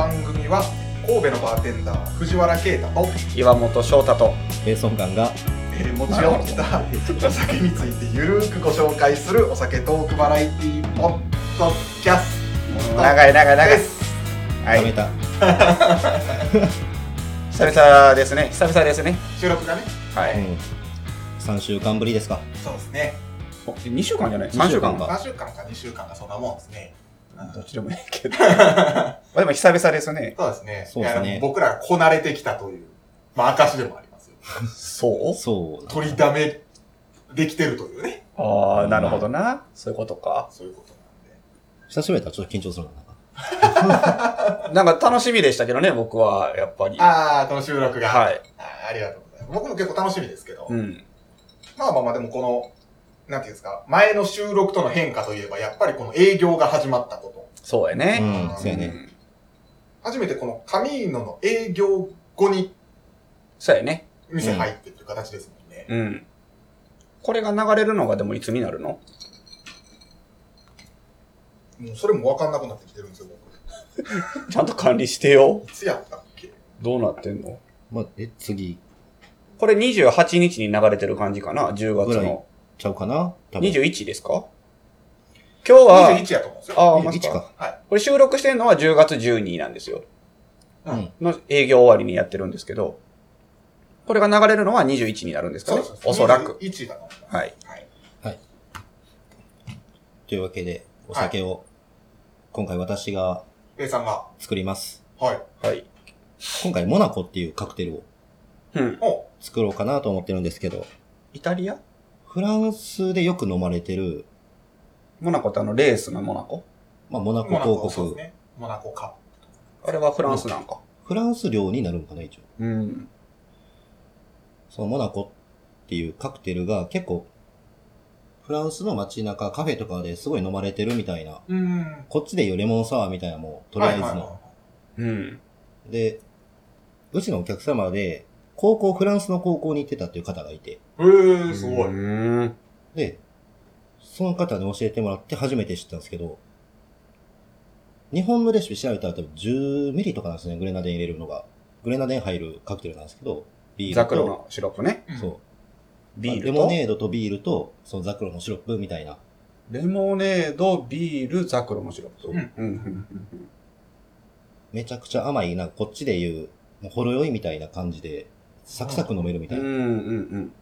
番組は神戸のバーテンダー藤原啓太と、岩本翔太とペーソがえー持ち寄ったお酒についてゆるーくご紹介するお酒トークバラエティーポッドキャスト長い長い長い。です。はい。た、久々ですね。久々ですね。収録がね。はい、うん、3週間ぶりですか。そうですね。お2週間じゃない？二3週間週間か。3週間か。2週間かそんなもんですねどっちでもいいけど。まあでも久々ですね。そうですね。そうですね。僕らがこなれてきたというまあ証でもありますよ。そう？そう取りだめできてるというね。ああなるほどな。そういうことか。そういうことなんで。久しぶりだったらちょっと緊張するななんか。なんか楽しみでしたけどね僕はやっぱり。ああこの収録が。はい。あーありがとうございます。僕も結構楽しみですけど、うん。まあまあまあでもこの、なんていうんですか、前の収録との変化といえば、やっぱりこの営業が始まったこと。うそうやね、ん。そうやね。ん初めてこのカミーノの営業後にそうやね。店入ってっていう形ですもんね。うん。これが流れるのがでもいつになるの？もうそれもわかんなくなってきてるんですよ、ちゃんと管理してよ。僕。いつやったっけ？どうなってんの？まあ、え次。これ28日に流れてる感じかな ?10 月の。ちゃうかな？多分21ですか？今日は、?21 やと思うんですよ。ああ、21マジか。かはい。これ収録してるのは10月12なんですよ。うんの営業終わりにやってるんですけど、これが流れるのは21になるんですかね？おそらく。21だと思い。はい。はい。というわけでお酒を、今回私がペイさんが、作りますはい。はい。今回モナコっていうカクテルをうん。お作ろうかなと思ってるんですけどイタリア？フランスでよく飲まれてる、モナコってあのレースのモナコ？まあ、モナコモナコ、広告、そうですね。モナコカあれはフランスなんか？フランス領になるんかな一応うん。そのモナコっていうカクテルが結構フランスの街中カフェとかですごい飲まれてるみたいなップ。うん。こっちでいうレモンサワーみたいなもうとりあえずの、はいはいはうん。で、うちのお客様で、高校、フランスの高校に行ってたっていう方がいて、い。へー、すごい。うん。で、その方に教えてもらって初めて知ったんですけど、日本のレシピ調べたら多分10ミリとかなんですね、グレナデン入れるのが。グレナデン入るカクテルなんですけど、ビールと、ザクロのシロップね。そう。ビールと？レモネードとビールと、そのザクロのシロップみたいな。レモネード、ビール、ザクロのシロップ。うんうん。うん。めちゃくちゃ甘い、なんかこっちで言う、もうほろ酔いみたいな感じで、サクサク飲めるみたいな。うん。うん。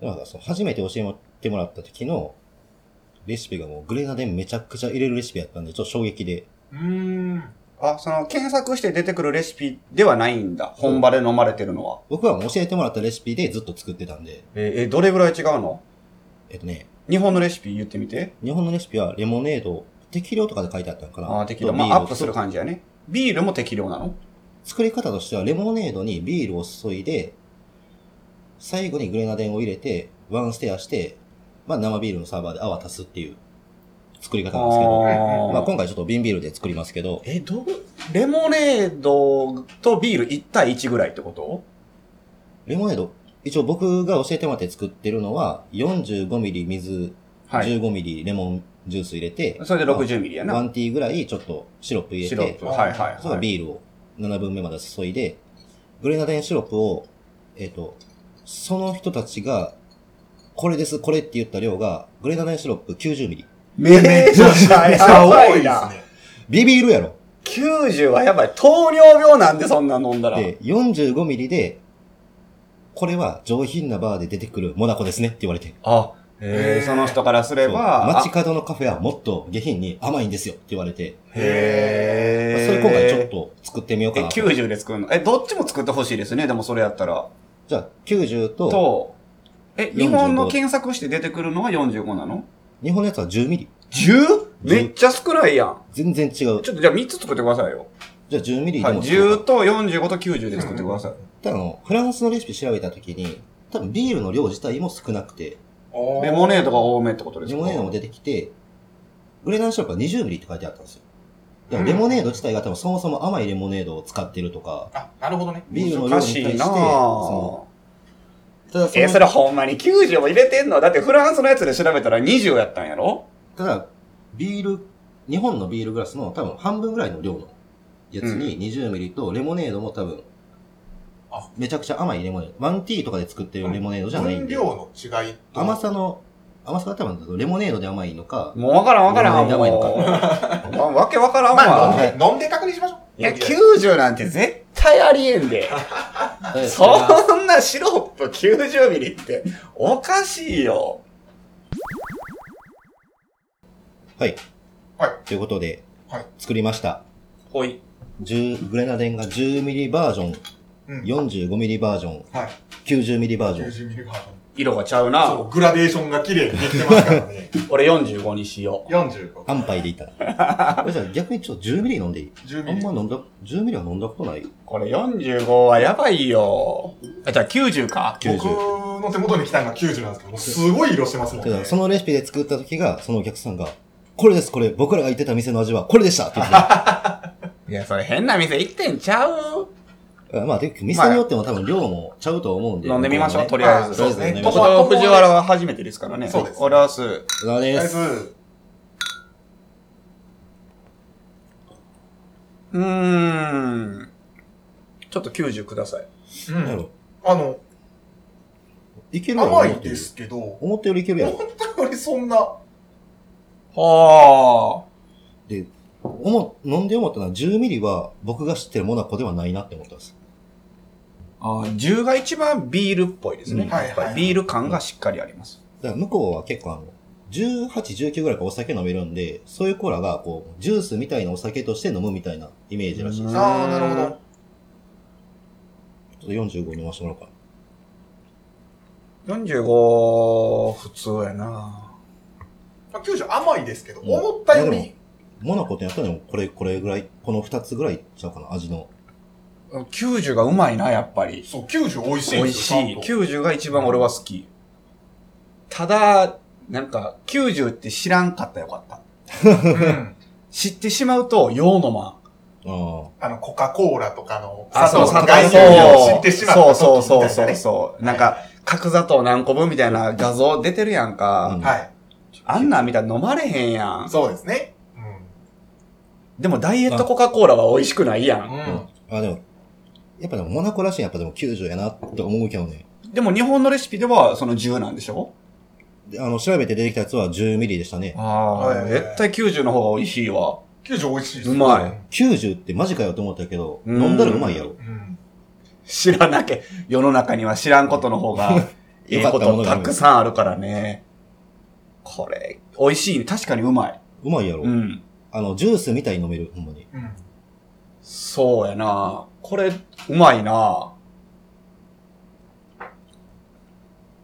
なんかその初めて教えてもらった時のレシピがもうグレナデンめちゃくちゃ入れるレシピやったんで、ちょっと衝撃で。うーん。あ、その、検索して出てくるレシピではないんだ。本場で飲まれてるのは。僕はもう教えてもらったレシピでずっと作ってたんで、えーえどれぐらい違うの？えっとね、日本のレシピ言ってみて。日本のレシピはレモネード、適量とかで書いてあったのかなああ、適量。とまあ、アップする感じやね。ビールも適量なの？作り方としてはレモネードにビールを注いで、最後にグレナデンを入れて、ワンステアして、まあ生ビールのサーバーで泡足すっていう作り方なんですけど、あまあ今回ちょっと瓶ビールで作りますけど、え、どう、レモネードとビール1対1ぐらいってこと？レモネード、一応僕が教えてもらって作ってるのは、45ミリ水、はい。15ミリレモンジュース入れて、それで60ミリやな。ワンティーぐらいちょっとシロップ入れてシロップ。、はいはいそれはい。ビールを7分目まで注いで、グレナデンシロップを、えっ、と、その人たちが、これです、これって言った量が、グレナデンシロップ90ミリ。めちゃくちゃめっちゃやば多いな。ね。ビビールやろ90はやばい。糖尿病なんでそんな飲んだら。で、45ミリで、これは上品なバーで出てくるモナコですねって言われて。あ、えー、その人からすれば、街角のカフェはもっと下品に甘いんですよって言われて、へー。それ今回ちょっと作ってみようかえ、なと。90で作るの？え、どっちも作ってほしいですね。でもそれやったら。じゃあ90と、と、え、45日本の検索して出てくるのは45なの？日本のやつは10ミリ。10? めっちゃ少ないやん。全然違う。ちょっとじゃあ3つ作ってくださいよ。じゃあ10ミリではい。も作ろう10か。と45と90で作ってください。ただあの、フランスのレシピ調べたときに、多分ビールの量自体も少なくて、レモネードが多めってことですか？レモネードも出てきて、グレナンシロップは20ミリって書いてあったんですよ。でもレモネード自体が多分そもそも甘いレモネードを使ってるとか、あ、なるほどね。ビールの量難に対しいなそのぁ。ただそのえ、それほんまに90も入れてんの？だってフランスのやつで調べたら20やったんやろ？ただ、ビール日本のビールグラスの多分半分ぐらいの量のやつに20ミリとレモネードも多分あ、めちゃくちゃ甘いレモネード。ワンティーとかで作ってるレモネードじゃないんで、分量の違いと。甘さの、甘さが多分レモネードで甘いのか、もうわからんわからん。やばいのかもうわけわからんまあ、わ。飲んで、飲んで確認しましょう。いや、90なんて絶対ありえんで。そんなシロップ90ミリっておかしいよ。はい。はい。ということで、はい。作りました。ほい。10グレナデンが10ミリバージョン、うん。45ミリバージョン、はい。90ミリバージョン。90ミリバージョン。色がちゃうそう、な。グラデーションが綺麗にできてますからね。俺45にしよ45。安牌でいったら。これじゃあ逆にちょっと10ミリ飲んでいい？10ミリあんま飲んだ、10ミリは飲んだことない？う。これ45はやばいよ。あ、じゃあ90か。90僕の手元に来たのが90なんですけど、すごい色してますもんねただ。そのレシピで作った時が、そのお客さんが、これです、これ、僕らが言ってた店の味はこれでしたって言ってた。いや、それ変な店行ってんちゃう？まあ、で、店によっても多分量もちゃうと思うんで。飲んでみましょう、とりああえず。そうですね僕飲みましょうと藤原は初めてですからね。そうですおらす。う。そうとりあえです。ず、うーん。ちょっと90ください。うん。あの、いける甘いですけど、思ったよりいけるやろ。本当よりそんな、はで、思、飲んで思ったのは10ミリは僕が知ってるモナコではないなって思ったんです。あ。あー10が一番ビールっぽいですね。うんはいビール感がしっかりあります。だから向こうは結構あの、18、19ぐらいからお酒飲めるんで、そういうコーラがこう、ジュースみたいなお酒として飲むみたいなイメージらしいです。ちょああ、なるほど。っと45飲ましてもらおうかな。45、普通やな。まあ90甘いですけど、うん思ったより、モナコってやったらでもこれ、これぐらい、この2つぐらいちゃうかな、味の。90がうまいな、やっぱり。そう、90美味しい美味んですよ。しい。ちゃんと90が一番俺は好き。ただ、なんか、90って知らんかったらよかった。うん。知ってしまうと、用のまん。ああの、コカ・コーラとかのあ、そう、砂砂糖糖の概念を知ってしまったそう時そうそうそうみたいなねそう。なんか、角砂糖何個分みたいな画像出てるやんか。うんはい。あんなん見たら飲まれへんやん。そうですね。でもダイエットコカ・コーラは美味しくないや。うんん。うあ。ん。あ、でも、やっぱでもモナコらしいやっぱでも90やなって思うけどね。でも日本のレシピではその10なんでしょ？であの、調べて出てきたやつは10ミリでしたね。ああ、はい絶対90の方が美味しいわ。90美味しいですうまい90ってマジかよと思ったけど、うん飲んだらうまいやろ。うん。知らなきゃ、世の中には知らんことの方が、ええこよかったものがあるとたくさんあるからね。これ、美味しい。確かにうまい。うまいやろ。うん。あの、ジュースみたいに飲める、ほんまに。うん。そうやな。これ、うまいな。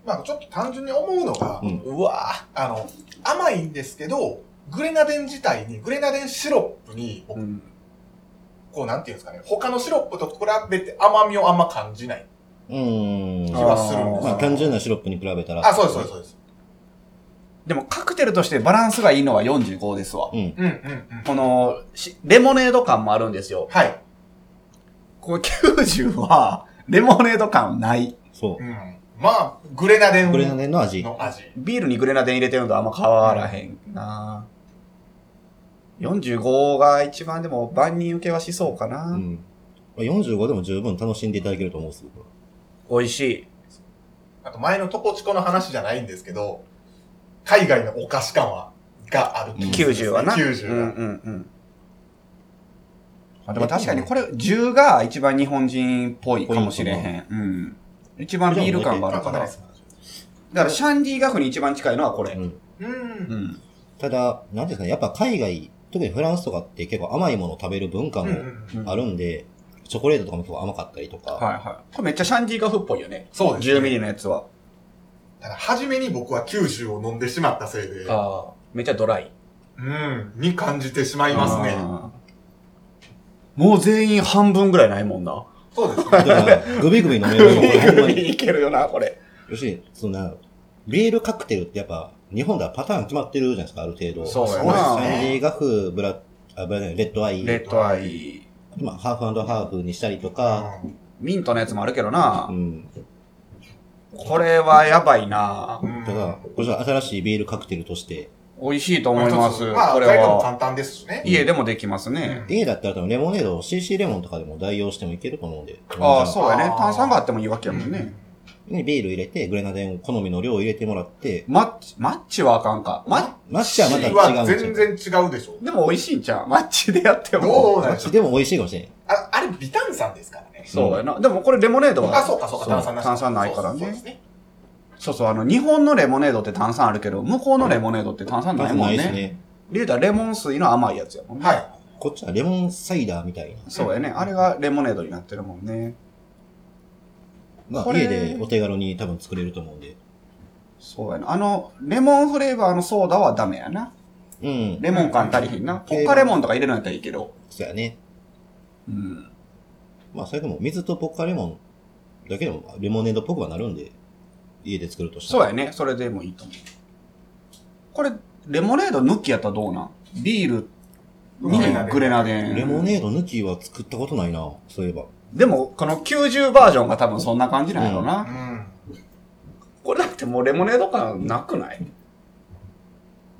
まあ、ちょっと単純に思うのが、うんうわあの、甘いんですけど、グレナデン自体に、グレナデンシロップに、僕うん。こう、なんていうんですかね、他のシロップと比べて甘みをあんま感じないうーん。気はするんですまあ、よ。単純なシロップに比べたら。あ、そうです、そうです、そうです。でもカクテルとしてバランスがいいのは45ですわ。うん。うん、うん、うん。この、しレモネード感もあるんですよ。はい。これ90は、レモネード感ない。そうう。ん。まあ、グレナデングレナデンの味。の味。ビールにグレナデン入れてるのとあんま変わらへんな。45が一番でも万人受けはしそうかな。うん。まあ45でも十分楽しんでいただけると思うんですよ。美味しい。あと前のトポチコの話じゃないんですけど、海外のお菓子感は、がある気がするんですね90はな。90が。うんうんうん。あでも確かにこれ、10が一番日本人っぽいかもしれへん。うん。一番ビール感があるから。だからシャンディガフに一番近いのはこれ。うん。うん。うん。ただ、なんていうんですかね、やっぱ海外、特にフランスとかって結構甘いものを食べる文化もあるんで、チョコレートとかも結構甘かったりとか。はいはい。これめっちゃシャンディガフっぽいよね。そうです、10ミリのやつは。ただ、初めに僕は90を飲んでしまったせいで、ああ。めっちゃドライ。うん、に感じてしまいますね。もう全員半分ぐらいないもんな。そうですだね。グビグビ飲めるのこれほんまに。いけるよな、これ。要するに、そんな、ビールカクテルってやっぱ、日本ではパターン決まってるじゃないですか、ある程度。そうやシなャンディガフ、ブラあブラレッドアイ、レッドアイ。まあ、ハーフハーフにしたりとか、ミントのやつもあるけどなう。ん。これはやばいな。うんただ、これじゃ新しいビールカクテルとして、美味しいと思います。まあ、これ材料もは。簡単ですしね。家でもできますね。家だったら多分レモネードを CC レモンとかでも代用してもいけると思うんで。ああ、そうやね炭酸があってもいいわけやもんね。にビール入れて、グレナデンを好みの量を入れてもらって、マッチ、マッチはあかんか。ママッチはまた違はうんですよ。全然違うでしょ。でも美味しいんちゃう？マッチでやってども。マッうなんでしょうチでも美味しいかもしれん。ああれ、微炭酸ですからね。そうやな。でもこれレモネードは。あ、そうか、そうか、炭酸なし。炭酸ないからねそうそうそうです。ね。そうそう、あの、日本のレモネードって炭酸あるけど、向こうのレモネードって炭酸ないもんね。ですね。リーダーレモン水の甘いやつやもんね。はい。こっちはレモンサイダーみたいな。そうやね。あれがレモネードになってるもんね。まあ家でお手軽に多分作れると思うんで。そうやな。あの、レモンフレーバーのソーダはダメやな。うん。レモン感足りひんな。ポッカレモンとか入れるんやったらいいけど。そうやね。うん。まあそれでも水とポッカレモンだけでもレモネードっぽくはなるんで、家で作るとしたら。そうやね。それでもいいと思う。これ、レモネード抜きやったらどうなん？ビールにグレナデン。レモネード抜きは作ったことないな、そういえば。でも、この90バージョンが多分そんな感じなんやろな。うん。これだってもうレモネード感なくない？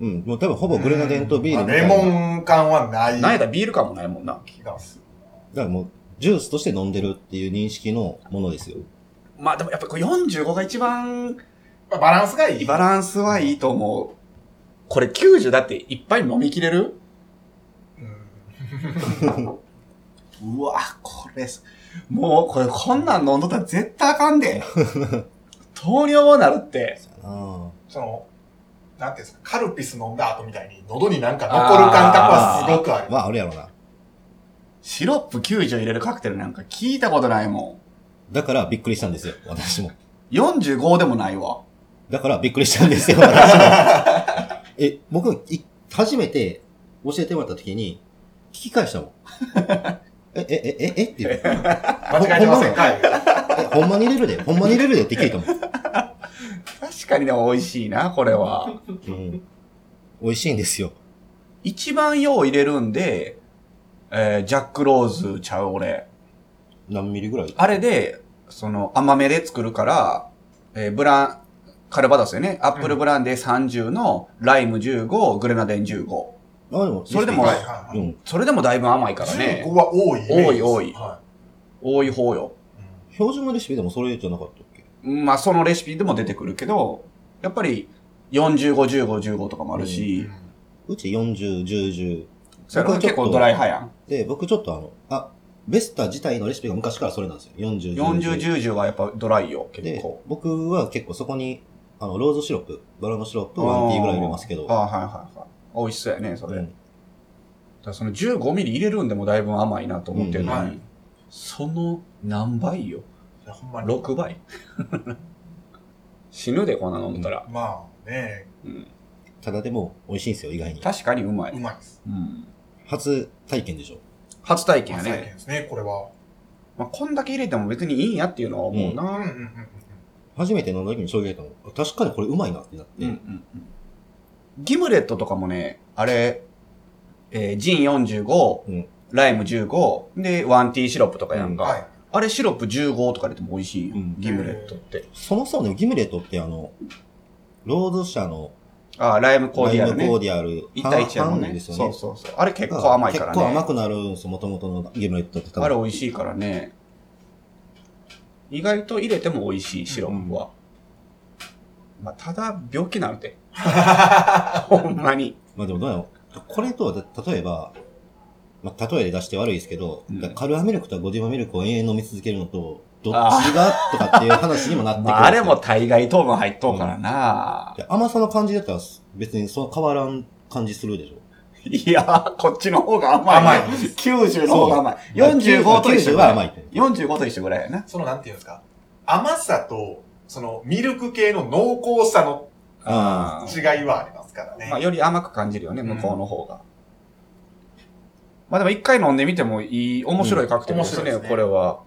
うん。もう多分ほぼグレナデンとビールみたレいな。モン感はない。なんやったらビール感もないもんな。気がする。だからもう、ジュースとして飲んでるっていう認識のものですよ。まあでもやっぱこれ45が一番まあバランスがいい。バランスはいいと思う。これ90だっていっぱい飲みきれる？うん うわ、これす、もうこれこんなん飲んどったら絶対あかんで。糖尿病なるって。あその、なんていうんですか、カルピス飲んだ後みたいに喉になんか残る感覚はすごくああ。る。まああるやろな。シロップ90入れるカクテルなんか聞いたことないもだからびっくりしたんですよ、私も。ん。45でもないわ。だからびっくりしたんですよ、私も。え、僕、い初めて教えてもらった時に、聞き返したもん。え、え、え、え、えって言う。間違えてませんかえ、ほんまに入れるで、ほんまに入れるでって聞いたもん。確かにでも美味しいな、これは。うん。美味しいんですよ。一番よう入れるんで、えージャックローズちゃう俺。何ミリぐらいあれで、その甘めで作るから、えーブラン、カルバドスよね。アップルブランデー30のライム15、グレナデン15。あ、でも、それでもはいはいうはい。ん。それでもだいぶ甘いから15ね。は多いイメージです。多い多いは多い方よ。い標準のレシピでもそれじゃなかったっけ？まあそのレシピでも出てくるけど、やっぱり45、15、15とかもあるうんし、うち40、10、10。それは結構ドライ派やん。で、僕ちょっとあの、あ、ベスタ自体のレシピが昔からそれなんですよ。40、10。40、10はやっぱドライよ、結で構。、僕は結構そこに、あの、ローズシロップ、バラのシロップ1ティーぐらい入れますけど。ああ、はいはいはい。美味しそうやね、それ。うんだその15ミリ入れるんでもだいぶ甘いなと思ってるのに、その何倍よ？いやほんまに。?6 倍？死ぬで、こんな飲んだら。まあね、うんただでも美味しいんですよ、意外に。確かにうまい。うまいです。うん初体験でしょ？初体験や最近ね。ですね、これは。まあ、こんだけ入れても別にいいんやっていうのは思うな。うん。初めて飲んだ時に衝撃だったの。確かにこれうまいなってなって。うんうんうんギムレットとかもね、あれ、えージン45、うんライム15、で、 one tea シロップとかやんか。はい。あれシロップ15とか入れても美味しいよ、うんギムレットって。そもそもね、ギムレットってあの、ローズ社のああ、ライムコーディアルね。ライムコーディアル、1対1やもんね。半々ですよね。そうそうそう。あれ結構甘いからね。結構甘くなるんですよ、元々のギムレットって多分。あれ美味しいからね。意外と入れても美味しい、シロップは。まあ、ただ、病気なるで。ほんまに。まあでもどうやろう。これとは、例えば、まあ、例えで出して悪いですけど、うんカルアミルクとゴディバミルクを永遠飲み続けるのと、どっちがとかっていう話にもなってくる あ、あれも大概糖分入っとうからな、で甘さの感じだったら別にそう変わらん感じするでしょ。いやー、こっちの方が甘い。甘い90の方が甘い。そう45と一緒90ぐらい。は甘いって。45と一緒ぐらいやな。その、なんていうんですか。甘さと、その、ミルク系の濃厚さのああ違いはありますからね。まあ、より甘く感じるよね、うん向こうの方が。まあでも一回飲んでみてもいい、面白いカクテルですね、うん面白いですねこれは。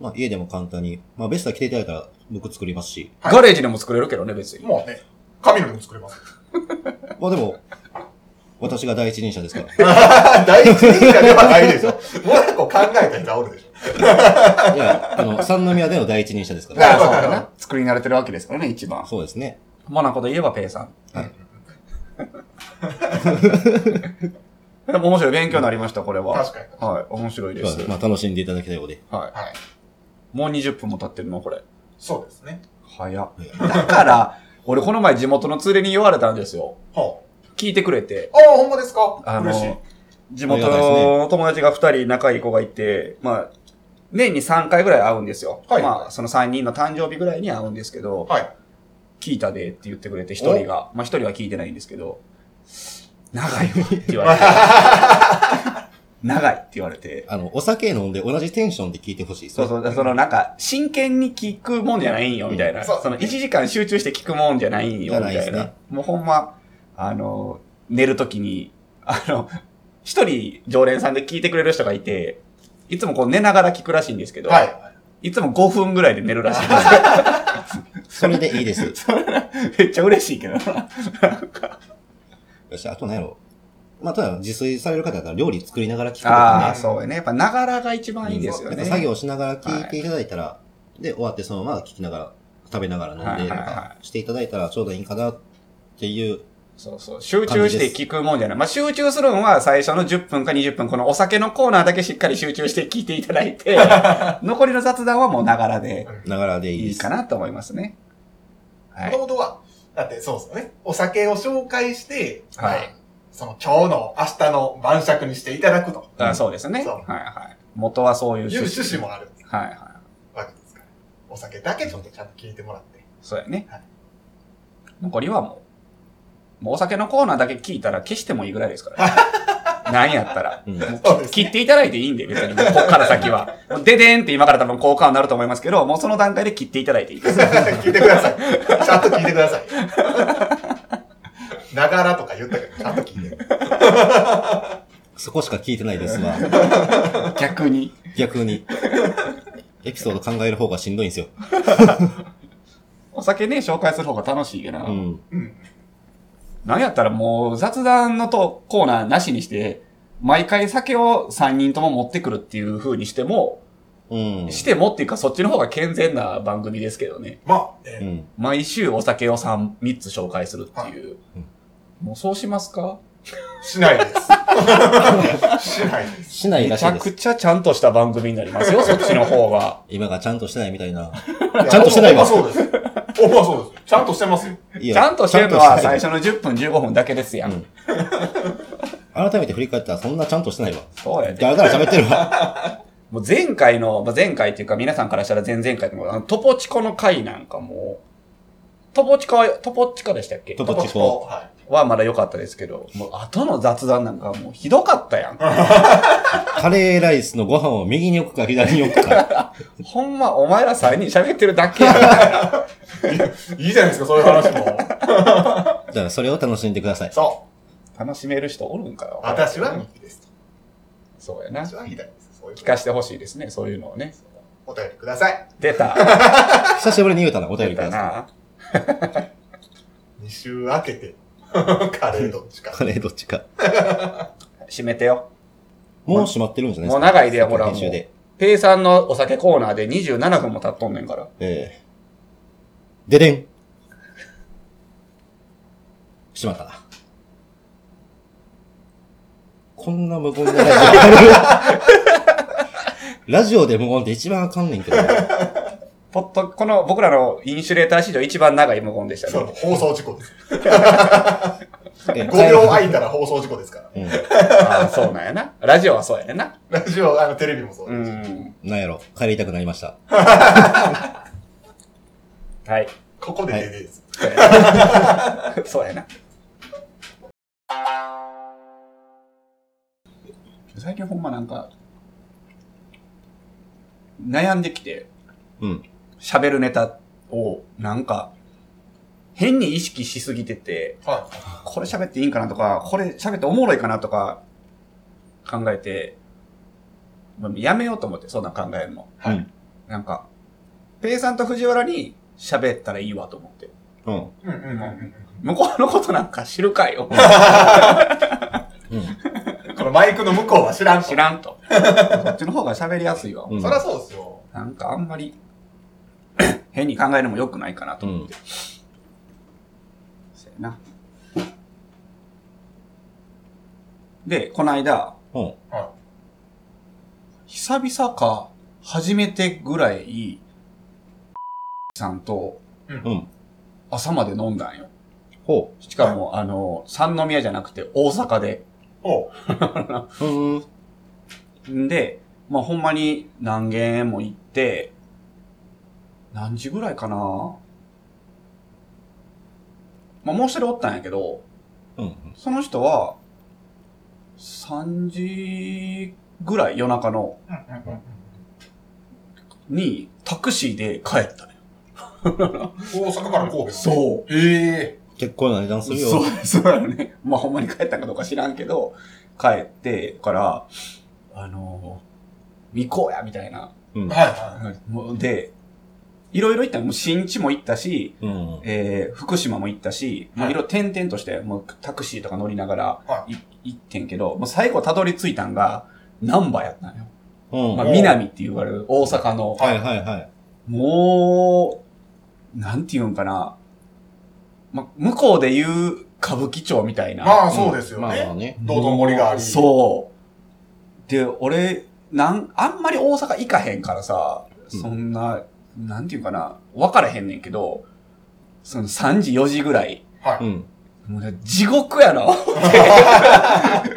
まあ家でも簡単に、まあベスタ来ていただいたら僕作りますし。はいガレージでも作れるけどね、別に。もうね、紙のでも作れます。まあでも、私が第一人者ですから。第一人者ではないでしょ。もう一個考えた人がおるでしょ。いや、あの、三宮での第一人者ですから。なるほど。作り慣れてるわけですからね、一番。そうですね。モナコといえばペイさん。はいでも面白い。勉強になりました、これは。確かに。はい。面白いです。まあ楽しんでいただきたいので。ははい。い。もう20分も経ってるの、これ。そうですね。早っ。だから、俺この前地元の連れに言われたんですよ。は聞いてくれて。あ。ああ、ほんまですか？あ嬉しいの。、地元の友達が2人仲いい子がいて、まあ、年に3回ぐらい会うんですよ。はいまあ、その3人の誕生日ぐらいに会うんですけど、はい。聞いたでって言ってくれて、1人が、まあ1人は聞いてないんですけど、長いわって言われて、長いって言われて、あの、お酒飲んで同じテンションで聞いてほしい。そうそう、そのなんか、真剣に聞くもんじゃないん。よ、みたいな。うんそう。その1時間集中して聞くもんじゃないんよ、みたいな。ですねもうほんま、あの、寝るときに、あの、一人常連さんで聞いてくれる人がいて、いつもこう寝ながら聞くらしいんですけど、はい。いつも5分ぐらいで寝るらしいそれでいいです。よ。めっちゃ嬉しいけどな。よし、あと何やろまあ、ただ自炊される方だったら料理作りながら聞くとあかあ、そうやね。やっぱながらが一番いいですよね。ね。作業しながら聞いていただいたら、で、終わってそのまま聞きながら、食べながら飲んで、はいはいとはかしていただいたらちょうどいいかなっていう、そうそう。集中して聞くもんじゃない。まあ、集中するのは最初の10分か20分、このお酒のコーナーだけしっかり集中して聞いていただいて、残りの雑談はもうながらでながらでいいかなと思いますね。はい。もともとは、だってそうですよね。お酒を紹介して、はいまあその今日の明日の晩酌にしていただくとあそうですね。そうはいはい。元はそういういう趣旨もあるはいはい。わけですから。お酒だけちょっとちゃんと聞いてもらって。そうやね。はい残りはもう、もうお酒のコーナーだけ聞いたら消してもいいぐらいですから、ね。何やったら。うん。そう切っていただいていいんで、別に。もうこっから先は。も うででんって今から多分効果になると思いますけど、もうその段階で切っていただいていいです。聞いてください。ちゃんと聞いてください。ながらとか言ったけど、ちゃんと聞いて。そこしか聞いてないですわ。逆に。逆に。エピソード考える方がしんどいんですよ。お酒ね、紹介する方が楽しいけどな。うん。なんやったらもう雑談のとコーナーなしにして、毎回酒を3人とも持ってくるっていう風にしても、うん。してもっていうかそっちの方が健全な番組ですけどね。まあ、えーうん。毎週お酒を3、3つ紹介するっていう。うんもうそうしますか？しないです。しないです。しないめらしいです。ちゃくちゃちゃんとした番組になりますよ、そっちの方が。今がちゃんとしてないみたいな。やちゃんとしてないわそうです。ほんまそうです。ちゃんとしてますよ。いやちゃんとしてるのは最初の10分15分だけですやん。うん改めて振り返ったらそんなちゃんとしてないわ。そうやで。だらだら喋ってるわ。もう前回の、まあ、前回っていうか皆さんからしたら前々回のあのトポチコの回なんかもう、トポチコは、トポチコでしたっけ？トポチコ。ははまだ良かったですけど、もう後の雑談なんかもうひどかったやん。カレーライスのご飯を右に置くか左に置くか。ほんまお前ら3人喋ってるだけやん。い。いいじゃないですか、そういう話も。じゃあそれを楽しんでください。そう。楽しめる人おるんかよ。私は右ですと。そうやな。私は左です。そういう聞かせてほしいですね、そういうのをね。お便りください。出た。久しぶりに言うたな、お便出たりくださな。2週明けて、カレーどっちい。か。カレーどっちか。閉めてよ。もう閉まってるんじゃないですか？もう長いでほら編集で。ペイさんのお酒コーナーで27分も経っとんねんから。ええででん。しまったな。こんな無言のラジオ ラジオで無言って一番あかんねんけど。ポッと、この僕らのインシュレーター史上一番長い無言でしたそうね。放送事故です。え5秒空いたら放送事故ですから。うん。ああ、そうなんやな。ラジオはそうやねんな。ラジオ、あの、テレビもそううです。なんやろ、帰りたくなりました。はい。ここでデデです。そうやな。そうやな。最近ほんまなんか、悩んできて、うん。喋るネタを、なんか、変に意識しすぎてて、はこれ喋っていいんかなとか、これ喋っておもろいかなとか、考えて、やめようと思って、そんなん考えるの。はいうんなんか、ペイさんと藤原に喋ったらいいわと思って。うん。い。うんうんうんうん。向こうのことなんか知るかよ。うん。このマイクの向こうは知らんと。知らんと。そっちの方が喋りやすいわ。うんそりゃそうですよ。なんかあんまり、変に考えるのも良くないかなと思って。そうやな。で、この間、うん。久々か、初めてぐらい、さんとうん。朝まで飲んだんよ。ほしかも、あの、三宮じゃなくて大阪で。おうう。うん。ん で、まあ、ほんまに何軒も行って、何時ぐらいかな？まあ、もう一人おったんやけど、うん。その人は、3時ぐらい夜中のうんうんうんにタクシーで帰ったね。大阪から神戸そう。ええ結構な値段するよ。そう、そうやね。まあほんまに帰ったかどうか知らんけど、帰ってから、あのー、行こうや、みたいな。うん。はいはもうで、いろいろ行ったの。もう新地も行ったし、うん。えー、福島も行ったし、もういろいろ点々として、もうタクシーとか乗りながらはい行ってんけど、もう最後たどり着いたんが、南波やったんよ。うん。まあ、は南って言われる大阪の、いはいはい。もう、なんて言うんかな。ま、向こうで言う歌舞伎町みたいい。な。まあそうですよね。まあまあね。道頓堀があり。そう。で、俺、なん、あんまり大阪行かへんからさ、うんそんな、なんていうかな、分からへんねんけど、その3時4時ぐらい、はい。うん。もうね地獄やな。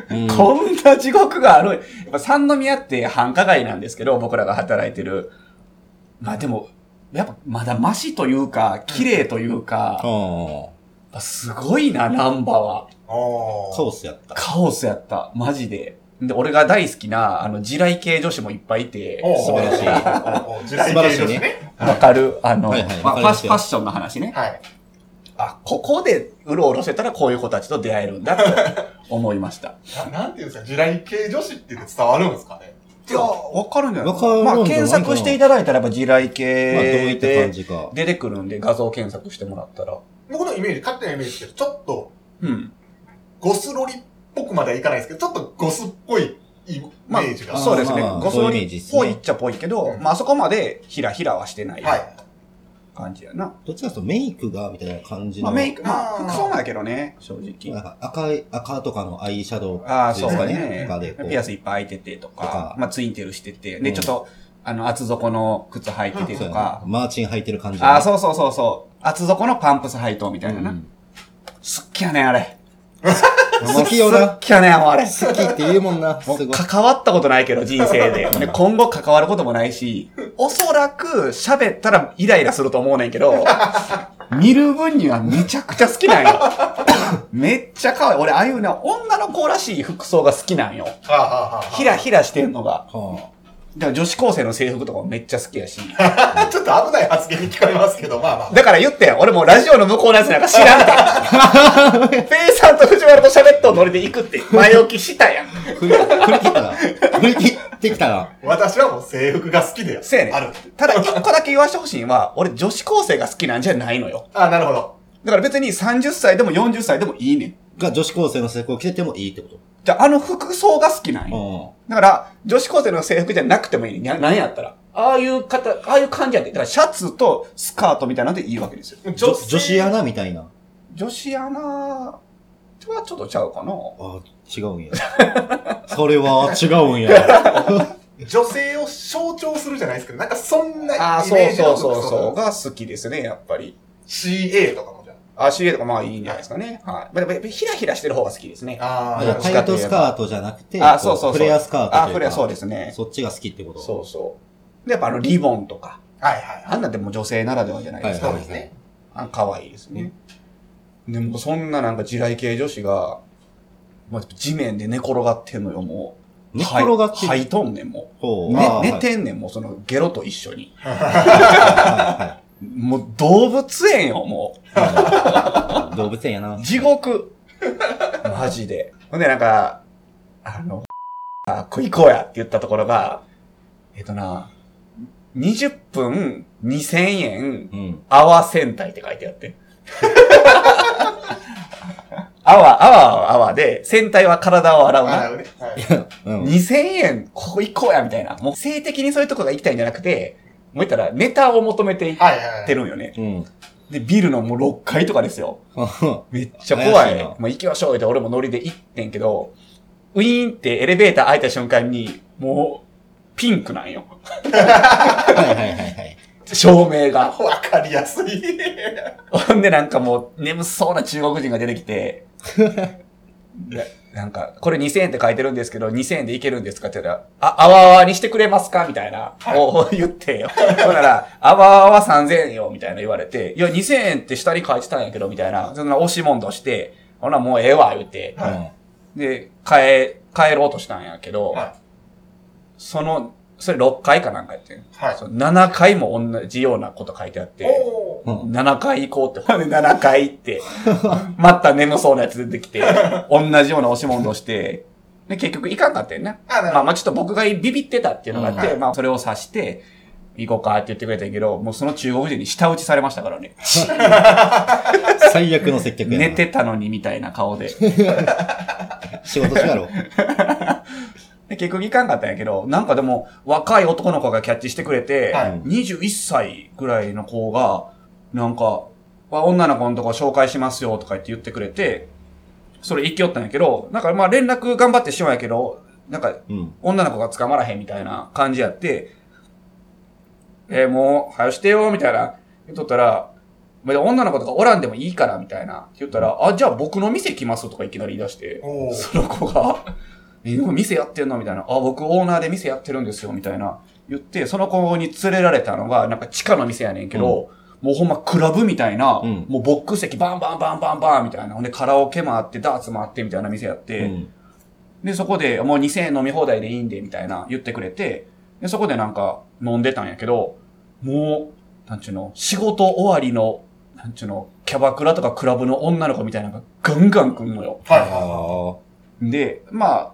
うんこんな地獄がある。やっぱ三宮って繁華街なんですけど、僕らが働いてる。まあでも、やっぱまだマシというか、綺麗というか、ああ。やっぱすごいな、ナンバは。おーカオスやった。カオスやった。マジで。で、俺が大好きな、あの、地雷系女子もいっぱいいて、素晴らしいおーおー時代系女子ね。わかる？あの、はいはいまあファッファッションの話ね。はい。あ、ここでうろうろしてたらこういう子たちと出会えるんだと思いました。ななんていうんですか、地雷系女子って伝わるんですかね？いや、わかるんじゃないわかるんじゃないまあ、検索していただいたらやっぱ地雷系いった感で。出てくるんで画像検索してもらったら。僕のイメージ、勝手なイメージですけど、ちょっとうん。ゴスロリっぽくまではいかないですけど、ちょっとゴスっぽいイメージが。まあそうですね。まあまあごそりっぽいっちゃぽいけど、うんまあそこまでひらひらはしてないはい。感じやな。どっちかというとメイクが、みたいな感じの。まあメイク、まあ服装なんやけどね、正直。なんか赤い、赤とかのアイシャドウああ、そうかねとかでこうピアスいっぱい開いててとかとか、まあツインテールしてて、で、うんちょっと、あの、厚底の靴履いててそうやとかな、マーチン履いてる感じ。ああ、そうそうそうそう、厚底のパンプス履いとみたいなな。うん好きやねん、あれ。好きよな。好きやねん、あれ。好きって言うもんな。関わったことないけど、人生で。で今後関わることもないし、おそらく喋ったらイライラすると思うねんけど、見る分にはめちゃくちゃ好きなんよ。めっちゃ可愛い。俺、ああいうね、女の子らしい服装が好きなんよ。はあ、はあはあ、ひらひらしてんのが。はだから女子高生の制服とかもめっちゃ好きやし。ちょっと危ない発言に聞こえますけど、まあまあ。だから言ってん俺もうラジオの向こうのやつなんか知らんて。ペイさんと藤原と喋っとんノリで行くって前置きしたやん。あ。振り振り切ったな。振り切ってきたな。私はもう制服が好きでせやねんある。ただ一個だけ言わしてほしいのは、俺女子高生が好きなんじゃないのよ。あ、なるほど。だから別に30歳でも40歳でもいいねん。が女子高生の制服を着ててもいいってこと。じゃああの服装が好きなんよ。うだから、女子高生の制服じゃなくてもいいねん。なんやったら。ああいう方、ああいう感じやで。だからシャツとスカートみたいなんでいいわけですよ。ん。女女子アナみたいな。女子アナはちょっとちゃうかな。あ違うんや。それは違うんや。女性を象徴するじゃないですけど、なんかそんなイメああ、そうージのそうそう服装そう。が好きですね、やっぱり。CA とかもじゃあ、CA とかまあいいんじゃないですかね。はい。まあ、ヒラヒラしてる方が好きですね。あ。あタイトスカート。トじゃなくて、あそうそうそうフレアスカートというか。あフレアそうですねそっちが好きってこと？そうそう。で、やっぱあのリボンとか。はいはいはい。あんなんでも女性ならではじゃないですか。そうですね。あ可愛いですね。でもそんななんか地雷系女子が、まあ、地面で寝転がってんのよ、もう。寝転がってる？はい、とんねん、もう。寝てんねん、もうそのゲロと一緒に。もう動物園よ、もいはい動物園やなう。。地獄。マジで。ほんでなんか、あの、あ食い行こうやって言ったところが、えっとな、20分2000円うん。泡戦隊って書いてあって。泡、泡は泡で、戦隊は体を洗うな。洗うね。はい。うん。2000円、ここ行こうや、みたいな。もう性的にそういうとこが行きたいんじゃなくて、もう言ったらネタを求めていっはいはいはい。てるんよね。うん。で、ビルのもう6階とかですよ。めっちゃ怖い。いなもう行きましょうって俺もノリで行ってんけど、ウィーンってエレベーター開いた瞬間に、もう、ピンクなんよ。はいはいはいはい。照明が。わかりやすい。ほんでなんかもう、眠そうな中国人が出てきて、で なんか、これ2000円って書いてるんですけど、2000円でいけるんですかって言ったら、あ、あわあわにしてくれますかみたいな、を言ってよ。ほんなら、あわあわ3000円よ、みたいな言われて、いや、2000円って下に書いてたんやけど、みたいな、そんな押し問答して、ほな、もうええわ、言って、はい。で、帰、帰ろうとしたんやけど、はその、それ6回かなんかやってん。はい。そう7回も同じようなこと書いてあって、おーうん7回行こうって、ほんで7回行って、また眠そうなやつ出てきて、同じような押し問答して、で、結局行かんかったよね。あまあまあちょっと僕がビビってたっていうのがあって、うんはいまあそれを指して、行こうかって言ってくれたんやけど、もうその中国人に舌打ちされましたからね。最悪の接客やな。寝てたのにみたいな顔で。仕事しやろ。で結局行かんかったんやけど、なんかでも若い男の子がキャッチしてくれて、はい21歳ぐらいの子が、なんか、あ女の子のとこ紹介しますよとか言って言ってくれて、それ行きよったんやけど、なんかまあ連絡頑張ってしようやけど、なんかうん。女の子が捕まらへんみたいな感じやって、えーもう、早よしてよ、みたいな言っとったら、まあ女の子とかおらんでもいいから、みたいな言ったら、あ、じゃあ僕の店来ますとかいきなり言い出して、その子が、え、店やってんの？みたいな。あ、僕オーナーで店やってるんですよ、みたいな。言って、その子に連れられたのが、なんか地下の店やねんけど、もうほんまクラブみたいな、うんもうボックス席バンバンバンバンバンみたいな。ほんでカラオケもあって、ダーツもあってみたいな店やって、うん。で、そこでもう2000円飲み放題でいいんで、みたいな言ってくれて、で、そこでなんか飲んでたんやけど、もう、なんちゅうの、仕事終わりの、なんちゅうの、キャバクラとかクラブの女の子みたいなのがガンガン来んのよ。はい。で、まあ、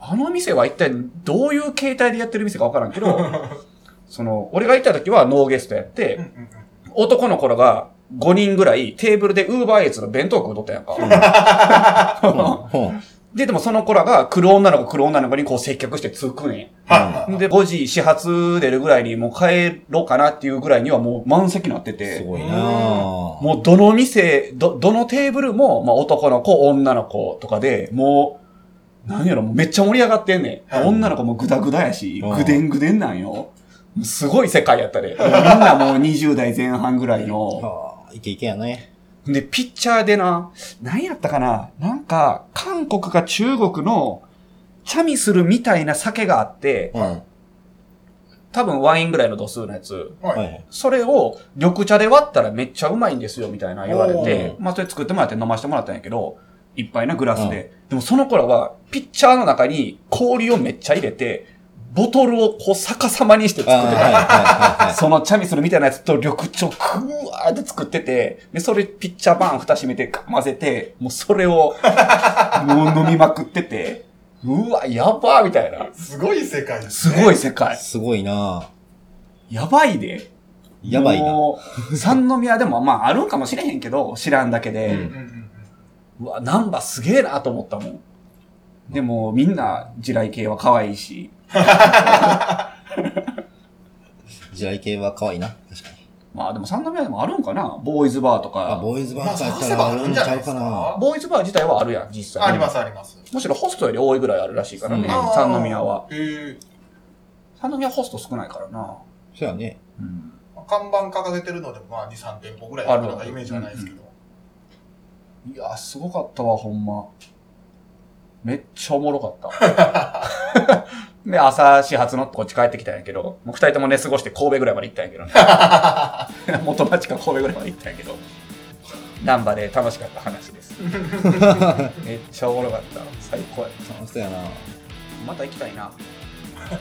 あの店は一体どういう形態でやってる店かわからんけど、その、俺が行った時はノーゲストやってうん、うんうん男の頃が5人ぐらいテーブルでウーバーエイツの弁当食うとったやんか。で、でもその子らが来る女の子来る女の子にこう接客してつくねん。で、5時始発出るぐらいにもう帰ろうかなっていうぐらいにはもう満席になってて。すごいなぁ。もうどの店、ど、どのテーブルも、まあ男の子、女の子とかで、もう、なんやろ、もうめっちゃ盛り上がってんねん。はい女の子もグダグダやし、うんぐでんぐでんなんよ。すごい世界やったで。みんなもう20代前半ぐらいの。はあ、いけいけやね。で、ピッチャーでな、何やったかななんか、韓国か中国の、チャミするみたいな酒があって、うん。多分ワインぐらいの度数のやつ。はい。それを緑茶で割ったらめっちゃうまいんですよ、みたいな言われてお、まあそれ作ってもらって飲ませてもらったんやけど、いっぱいなグラスで。でもその頃は、ピッチャーの中に氷をめっちゃ入れて、ボトルをこう逆さまにして作ってた。はいはいそのチャミスルみたいなやつと緑茶をクワーって作ってて、で、それピッチャーバーン蓋閉めて混ぜて、もうそれを、もう飲みまくってて、うわ、やばーみたいな。すごい世界ですすね。い。ごい世界。すごいなやばいで。やばいな。もう、三宮でもまああるんかもしれへんけど、知らんだけで、うんうんうんうわ、ナンバすげえなと思ったもん。でも、みんな地雷系は可愛いし、地雷系は可愛いな。確かに。まあでも三宮でもあるんかなボーイズバーとあ、か。ボーイズバまあ、ーとかやったらあるんちるんじゃうかな。か。ボーイズバー自体はあるやん、実際。あります、あります。むしろホストより多いぐらいあるらしいからね、うん三宮は。へー三宮ホスト少ないからな。そうやね。うん。看板掲げてるのでも、まあ、2、3店舗ぐらいあるなんかイメージはないですけど。いや、すごかったわ、ほんま。めっちゃおもろかった。で、朝始発のこっち帰ってきたんやけど、もう二人とも寝過ごして神戸ぐらいまで行ったんやけどね。元町か神戸ぐらいまで行ったんやけど。難波で楽しかった話です。めっちゃおもろかった。最高やった。そうやな。また行きたいな。なんか